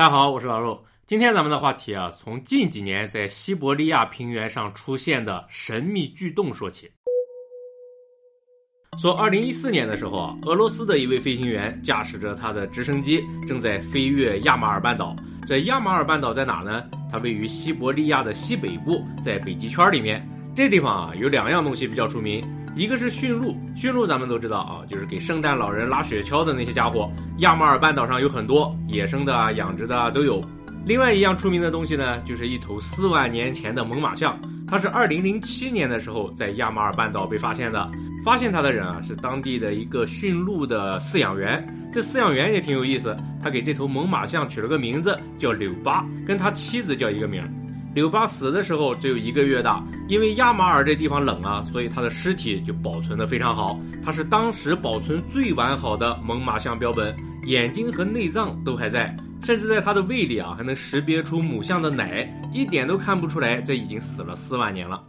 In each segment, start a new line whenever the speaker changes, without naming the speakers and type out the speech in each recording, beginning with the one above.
大家好，我是老肉。今天咱们的话题啊，从近几年在西伯利亚平原上出现的神秘巨洞说起。说，二零一四年的时候啊，俄罗斯的一位飞行员驾驶着他的直升机，正在飞越亚马尔半岛。这亚马尔半岛在哪呢？它位于西伯利亚的西北部，在北极圈里面。这地方啊，有两样东西比较出名。一个是驯鹿，驯鹿咱们都知道啊，就是给圣诞老人拉雪橇的那些家伙。亚马尔半岛上有很多野生的啊，养殖的啊都有。另外一样出名的东西呢，就是一头四万年前的猛犸象，它是二零零七年的时候在亚马尔半岛被发现的。发现它的人啊，是当地的一个驯鹿的饲养员。这饲养员也挺有意思，他给这头猛犸象取了个名字叫柳巴，跟他妻子叫一个名。柳巴死的时候只有一个月大，因为亚马尔这地方冷啊，所以他的尸体就保存的非常好。它是当时保存最完好的猛犸象标本，眼睛和内脏都还在，甚至在它的胃里啊还能识别出母象的奶，一点都看不出来这已经死了四万年了。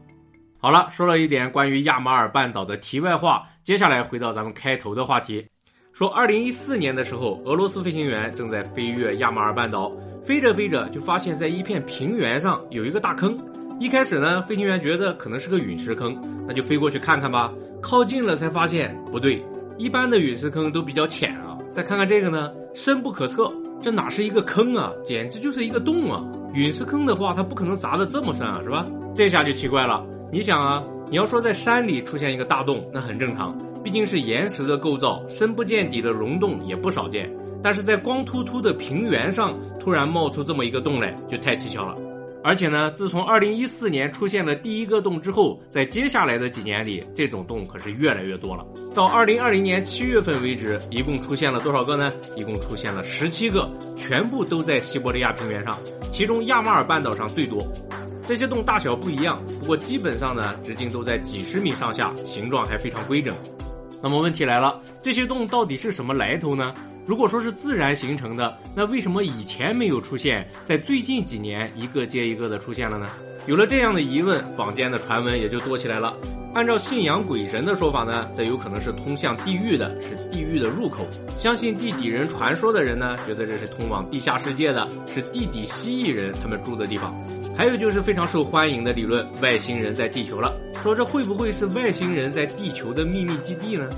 好了，说了一点关于亚马尔半岛的题外话，接下来回到咱们开头的话题，说二零一四年的时候，俄罗斯飞行员正在飞越亚马尔半岛。飞着飞着，就发现，在一片平原上有一个大坑。一开始呢，飞行员觉得可能是个陨石坑，那就飞过去看看吧。靠近了才发现不对，一般的陨石坑都比较浅啊。再看看这个呢，深不可测，这哪是一个坑啊，简直就是一个洞啊！陨石坑的话，它不可能砸得这么深啊，是吧？这下就奇怪了。你想啊，你要说在山里出现一个大洞，那很正常，毕竟是岩石的构造，深不见底的溶洞也不少见。但是在光秃秃的平原上突然冒出这么一个洞来，就太蹊跷了。而且呢，自从2014年出现了第一个洞之后，在接下来的几年里，这种洞可是越来越多了。到2020年7月份为止，一共出现了多少个呢？一共出现了17个，全部都在西伯利亚平原上，其中亚马尔半岛上最多。这些洞大小不一样，不过基本上呢，直径都在几十米上下，形状还非常规整。那么问题来了，这些洞到底是什么来头呢？如果说是自然形成的，那为什么以前没有出现，在最近几年一个接一个的出现了呢？有了这样的疑问，坊间的传闻也就多起来了。按照信仰鬼神的说法呢，这有可能是通向地狱的，是地狱的入口。相信地底人传说的人呢，觉得这是通往地下世界的，是地底蜥蜴人他们住的地方。还有就是非常受欢迎的理论，外星人在地球了，说这会不会是外星人在地球的秘密基地呢？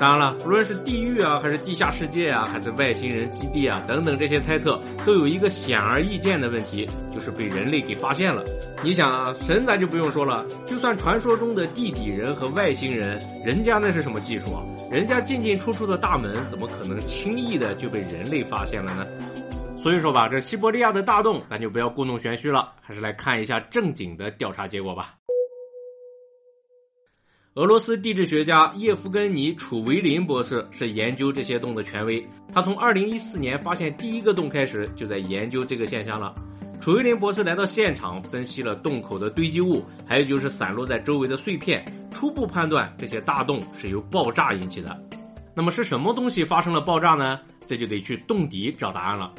当然了，无论是地狱啊，还是地下世界啊，还是外星人基地啊，等等这些猜测，都有一个显而易见的问题，就是被人类给发现了。你想啊，神咱就不用说了，就算传说中的地底人和外星人，人家那是什么技术啊？人家进进出出的大门，怎么可能轻易的就被人类发现了呢？所以说吧，这西伯利亚的大洞，咱就不要故弄玄虚了，还是来看一下正经的调查结果吧。俄罗斯地质学家叶夫根尼·楚维林博士是研究这些洞的权威。他从2014年发现第一个洞开始，就在研究这个现象了。楚维林博士来到现场，分析了洞口的堆积物，还有就是散落在周围的碎片，初步判断这些大洞是由爆炸引起的。那么是什么东西发生了爆炸呢？这就得去洞底找答案了。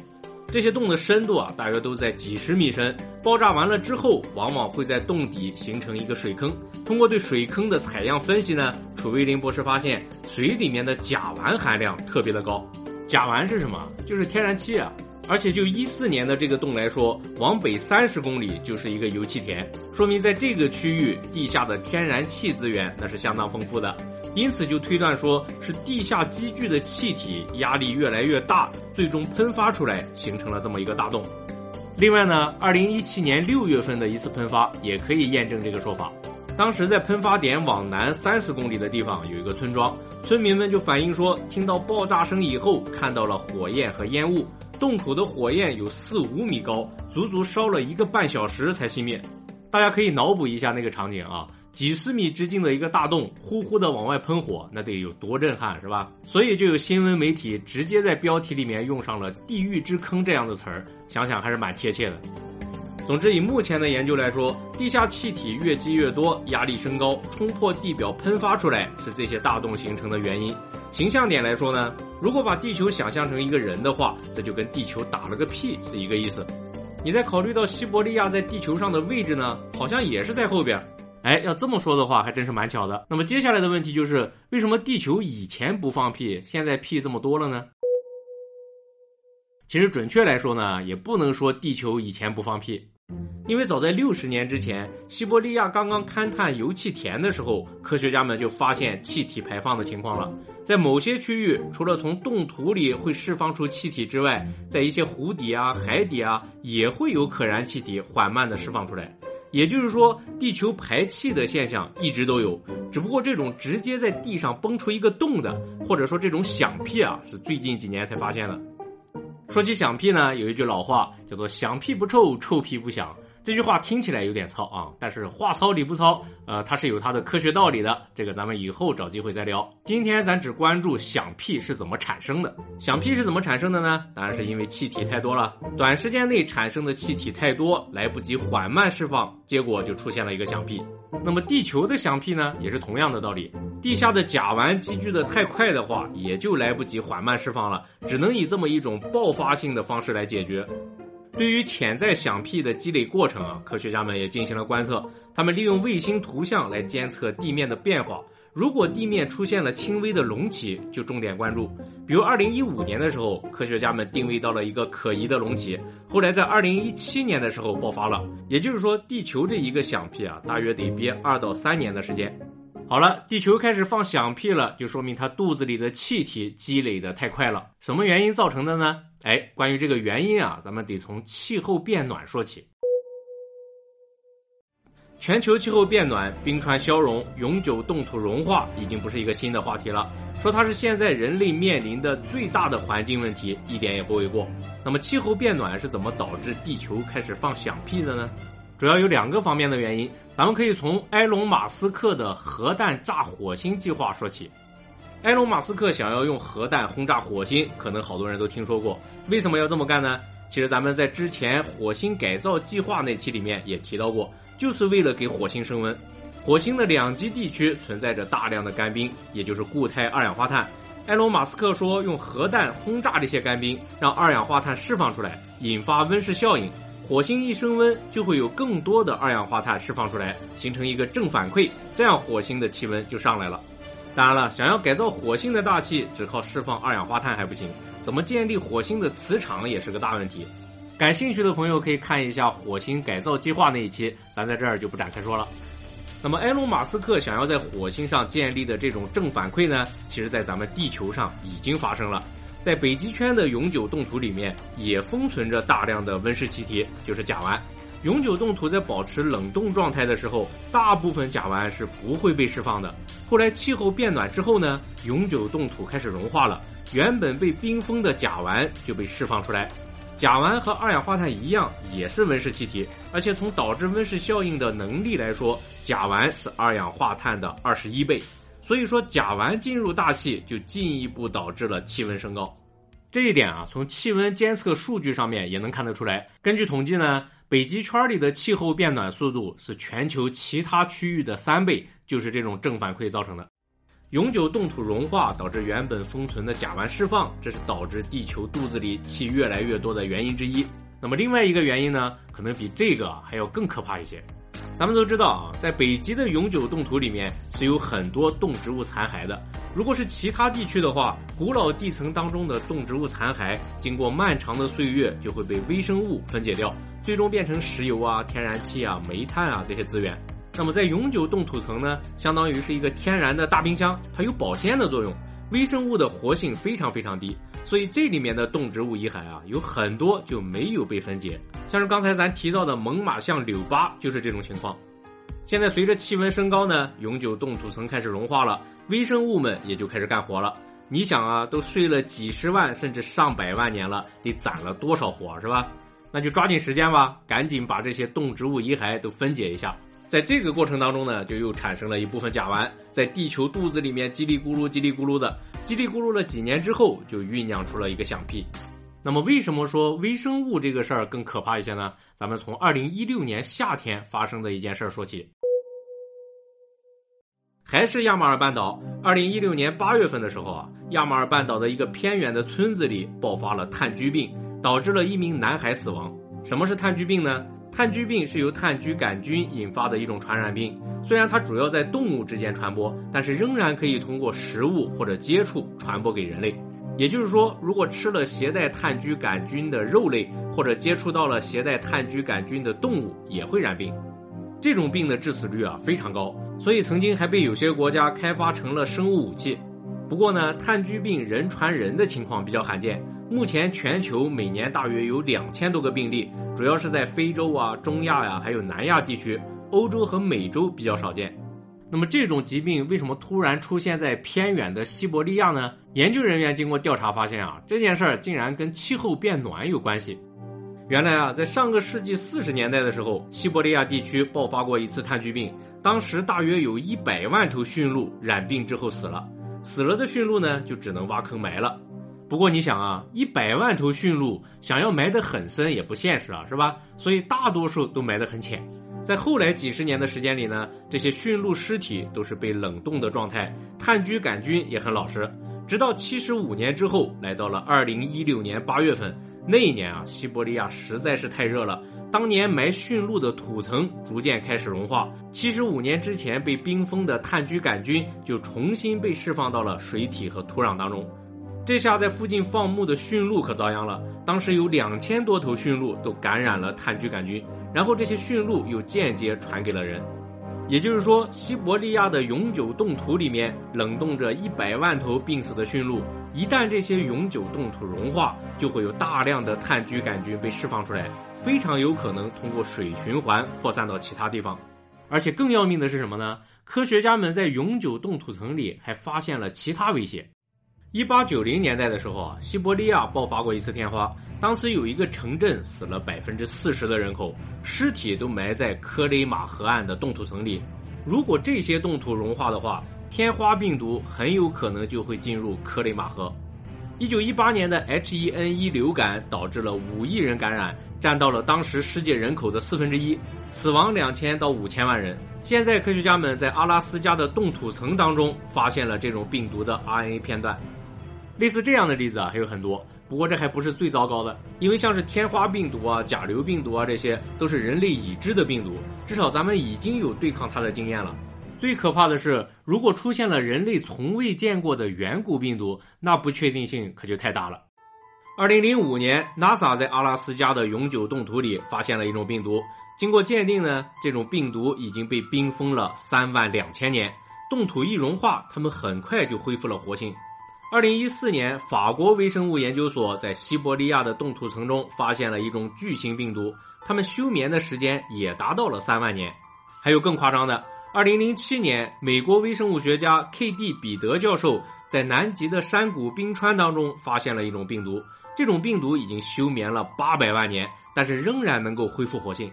这些洞的深度啊，大约都在几十米深。爆炸完了之后，往往会在洞底形成一个水坑。通过对水坑的采样分析呢，楚威林博士发现水里面的甲烷含量特别的高。甲烷是什么？就是天然气啊！而且就一四年的这个洞来说，往北三十公里就是一个油气田，说明在这个区域地下的天然气资源那是相当丰富的。因此就推断说是地下积聚的气体压力越来越大，最终喷发出来，形成了这么一个大洞。另外呢，二零一七年六月份的一次喷发也可以验证这个说法。当时在喷发点往南三十公里的地方有一个村庄，村民们就反映说，听到爆炸声以后，看到了火焰和烟雾，洞口的火焰有四五米高，足足烧了一个半小时才熄灭。大家可以脑补一下那个场景啊。几十米直径的一个大洞，呼呼的往外喷火，那得有多震撼，是吧？所以就有新闻媒体直接在标题里面用上了“地狱之坑”这样的词儿，想想还是蛮贴切的。总之，以目前的研究来说，地下气体越积越多，压力升高，冲破地表喷发出来，是这些大洞形成的原因。形象点来说呢，如果把地球想象成一个人的话，这就跟地球打了个屁是一个意思。你再考虑到西伯利亚在地球上的位置呢，好像也是在后边。哎，要这么说的话，还真是蛮巧的。那么接下来的问题就是，为什么地球以前不放屁，现在屁这么多了呢？其实准确来说呢，也不能说地球以前不放屁。因为早在六十年之前，西伯利亚刚刚勘探油气田的时候，科学家们就发现气体排放的情况了。在某些区域，除了从冻土里会释放出气体之外，在一些湖底啊、海底啊，也会有可燃气体缓慢的释放出来。也就是说，地球排气的现象一直都有，只不过这种直接在地上崩出一个洞的，或者说这种响屁啊，是最近几年才发现的。说起响屁呢，有一句老话叫做“响屁不臭，臭屁不响”。这句话听起来有点糙啊，但是话糙理不糙，呃，它是有它的科学道理的。这个咱们以后找机会再聊。今天咱只关注响屁是怎么产生的。响屁是怎么产生的呢？当然是因为气体太多了，短时间内产生的气体太多，来不及缓慢释放，结果就出现了一个响屁。那么地球的响屁呢，也是同样的道理。地下的甲烷积聚的太快的话，也就来不及缓慢释放了，只能以这么一种爆发性的方式来解决。对于潜在响屁的积累过程啊，科学家们也进行了观测。他们利用卫星图像来监测地面的变化。如果地面出现了轻微的隆起，就重点关注。比如2015年的时候，科学家们定位到了一个可疑的隆起。后来在2017年的时候爆发了。也就是说，地球这一个响屁啊，大约得憋二到三年的时间。好了，地球开始放响屁了，就说明它肚子里的气体积累的太快了。什么原因造成的呢？哎，关于这个原因啊，咱们得从气候变暖说起。全球气候变暖、冰川消融、永久冻土融化，已经不是一个新的话题了。说它是现在人类面临的最大的环境问题，一点也不为过。那么，气候变暖是怎么导致地球开始放响屁的呢？主要有两个方面的原因，咱们可以从埃隆·马斯克的核弹炸火星计划说起。埃隆·马斯克想要用核弹轰炸火星，可能好多人都听说过。为什么要这么干呢？其实咱们在之前火星改造计划那期里面也提到过，就是为了给火星升温。火星的两极地区存在着大量的干冰，也就是固态二氧化碳。埃隆·马斯克说，用核弹轰炸这些干冰，让二氧化碳释放出来，引发温室效应。火星一升温，就会有更多的二氧化碳释放出来，形成一个正反馈，这样火星的气温就上来了。当然了，想要改造火星的大气，只靠释放二氧化碳还不行，怎么建立火星的磁场也是个大问题。感兴趣的朋友可以看一下火星改造计划那一期，咱在这儿就不展开说了。那么，埃隆·马斯克想要在火星上建立的这种正反馈呢，其实在咱们地球上已经发生了。在北极圈的永久冻土里面也封存着大量的温室气体，就是甲烷。永久冻土在保持冷冻状态的时候，大部分甲烷是不会被释放的。后来气候变暖之后呢，永久冻土开始融化了，原本被冰封的甲烷就被释放出来。甲烷和二氧化碳一样，也是温室气体，而且从导致温室效应的能力来说，甲烷是二氧化碳的二十一倍。所以说，甲烷进入大气就进一步导致了气温升高。这一点啊，从气温监测数据上面也能看得出来。根据统计呢，北极圈里的气候变暖速度是全球其他区域的三倍，就是这种正反馈造成的。永久冻土融化导致原本封存的甲烷释放，这是导致地球肚子里气越来越多的原因之一。那么另外一个原因呢，可能比这个还要更可怕一些。咱们都知道啊，在北极的永久冻土里面是有很多动植物残骸的。如果是其他地区的话，古老地层当中的动植物残骸经过漫长的岁月就会被微生物分解掉，最终变成石油啊、天然气啊、煤炭啊这些资源。那么在永久冻土层呢，相当于是一个天然的大冰箱，它有保鲜的作用，微生物的活性非常非常低。所以这里面的动植物遗骸啊，有很多就没有被分解，像是刚才咱提到的猛犸象柳巴就是这种情况。现在随着气温升高呢，永久冻土层开始融化了，微生物们也就开始干活了。你想啊，都睡了几十万甚至上百万年了，得攒了多少活是吧？那就抓紧时间吧，赶紧把这些动植物遗骸都分解一下。在这个过程当中呢，就又产生了一部分甲烷，在地球肚子里面叽里咕噜、叽里咕噜的，叽里咕噜了几年之后，就酝酿出了一个响屁。那么，为什么说微生物这个事儿更可怕一些呢？咱们从二零一六年夏天发生的一件事儿说起，还是亚马尔半岛。二零一六年八月份的时候啊，亚马尔半岛的一个偏远的村子里爆发了炭疽病，导致了一名男孩死亡。什么是炭疽病呢？炭疽病是由炭疽杆菌引发的一种传染病，虽然它主要在动物之间传播，但是仍然可以通过食物或者接触传播给人类。也就是说，如果吃了携带炭疽杆菌的肉类，或者接触到了携带炭疽杆菌的动物，也会染病。这种病的致死率啊非常高，所以曾经还被有些国家开发成了生物武器。不过呢，炭疽病人传人的情况比较罕见。目前全球每年大约有两千多个病例，主要是在非洲啊、中亚呀，还有南亚地区，欧洲和美洲比较少见。那么这种疾病为什么突然出现在偏远的西伯利亚呢？研究人员经过调查发现啊，这件事儿竟然跟气候变暖有关系。原来啊，在上个世纪四十年代的时候，西伯利亚地区爆发过一次炭疽病，当时大约有一百万头驯鹿染病之后死了。死了的驯鹿呢，就只能挖坑埋了。不过你想啊，一百万头驯鹿想要埋得很深也不现实啊，是吧？所以大多数都埋得很浅。在后来几十年的时间里呢，这些驯鹿尸体都是被冷冻的状态，炭疽杆菌也很老实。直到七十五年之后，来到了二零一六年八月份，那一年啊，西伯利亚实在是太热了。当年埋驯鹿的土层逐渐开始融化，七十五年之前被冰封的炭疽杆菌就重新被释放到了水体和土壤当中。这下在附近放牧的驯鹿可遭殃了，当时有两千多头驯鹿都感染了炭疽杆菌，然后这些驯鹿又间接传给了人。也就是说，西伯利亚的永久冻土里面冷冻着一百万头病死的驯鹿。一旦这些永久冻土融化，就会有大量的炭疽杆菌被释放出来，非常有可能通过水循环扩散到其他地方。而且更要命的是什么呢？科学家们在永久冻土层里还发现了其他威胁。一八九零年代的时候啊，西伯利亚爆发过一次天花，当时有一个城镇死了百分之四十的人口，尸体都埋在科雷马河岸的冻土层里。如果这些冻土融化的话，天花病毒很有可能就会进入科雷马河。一九一八年的 H1N1 流感导致了五亿人感染，占到了当时世界人口的四分之一，死亡两千到五千万人。现在科学家们在阿拉斯加的冻土层当中发现了这种病毒的 RNA 片段。类似这样的例子啊还有很多，不过这还不是最糟糕的，因为像是天花病毒啊、甲流病毒啊，这些都是人类已知的病毒，至少咱们已经有对抗它的经验了。最可怕的是，如果出现了人类从未见过的远古病毒，那不确定性可就太大了。二零零五年，NASA 在阿拉斯加的永久冻土里发现了一种病毒，经过鉴定呢，这种病毒已经被冰封了三万两千年，冻土一融化，它们很快就恢复了活性。二零一四年，法国微生物研究所在西伯利亚的冻土层中发现了一种巨型病毒，它们休眠的时间也达到了三万年。还有更夸张的。二零零七年，美国微生物学家 K.D. 彼得教授在南极的山谷冰川当中发现了一种病毒。这种病毒已经休眠了八百万年，但是仍然能够恢复活性。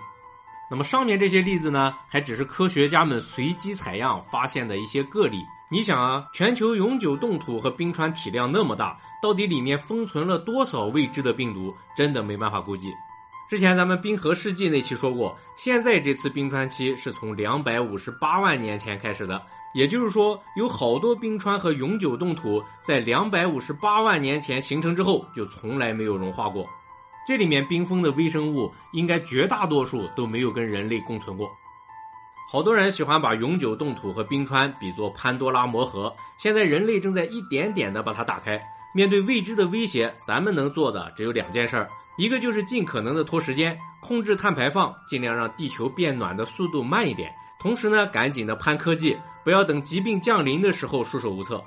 那么上面这些例子呢，还只是科学家们随机采样发现的一些个例。你想啊，全球永久冻土和冰川体量那么大，到底里面封存了多少未知的病毒，真的没办法估计。之前咱们冰河世纪那期说过，现在这次冰川期是从两百五十八万年前开始的，也就是说，有好多冰川和永久冻土在两百五十八万年前形成之后就从来没有融化过。这里面冰封的微生物应该绝大多数都没有跟人类共存过。好多人喜欢把永久冻土和冰川比作潘多拉魔盒，现在人类正在一点点的把它打开。面对未知的威胁，咱们能做的只有两件事儿。一个就是尽可能的拖时间，控制碳排放，尽量让地球变暖的速度慢一点。同时呢，赶紧的攀科技，不要等疾病降临的时候束手无策。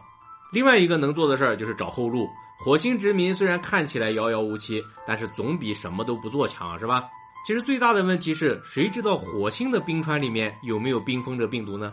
另外一个能做的事儿就是找后路。火星殖民虽然看起来遥遥无期，但是总比什么都不做强，是吧？其实最大的问题是谁知道火星的冰川里面有没有冰封着病毒呢？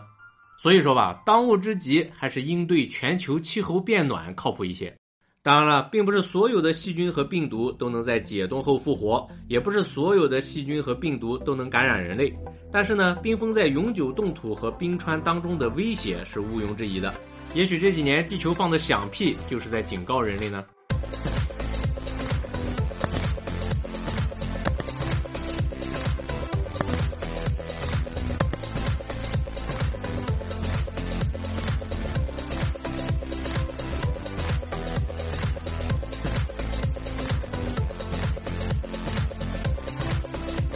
所以说吧，当务之急还是应对全球气候变暖靠谱一些。当然了，并不是所有的细菌和病毒都能在解冻后复活，也不是所有的细菌和病毒都能感染人类。但是呢，冰封在永久冻土和冰川当中的威胁是毋庸置疑的。也许这几年地球放的响屁就是在警告人类呢。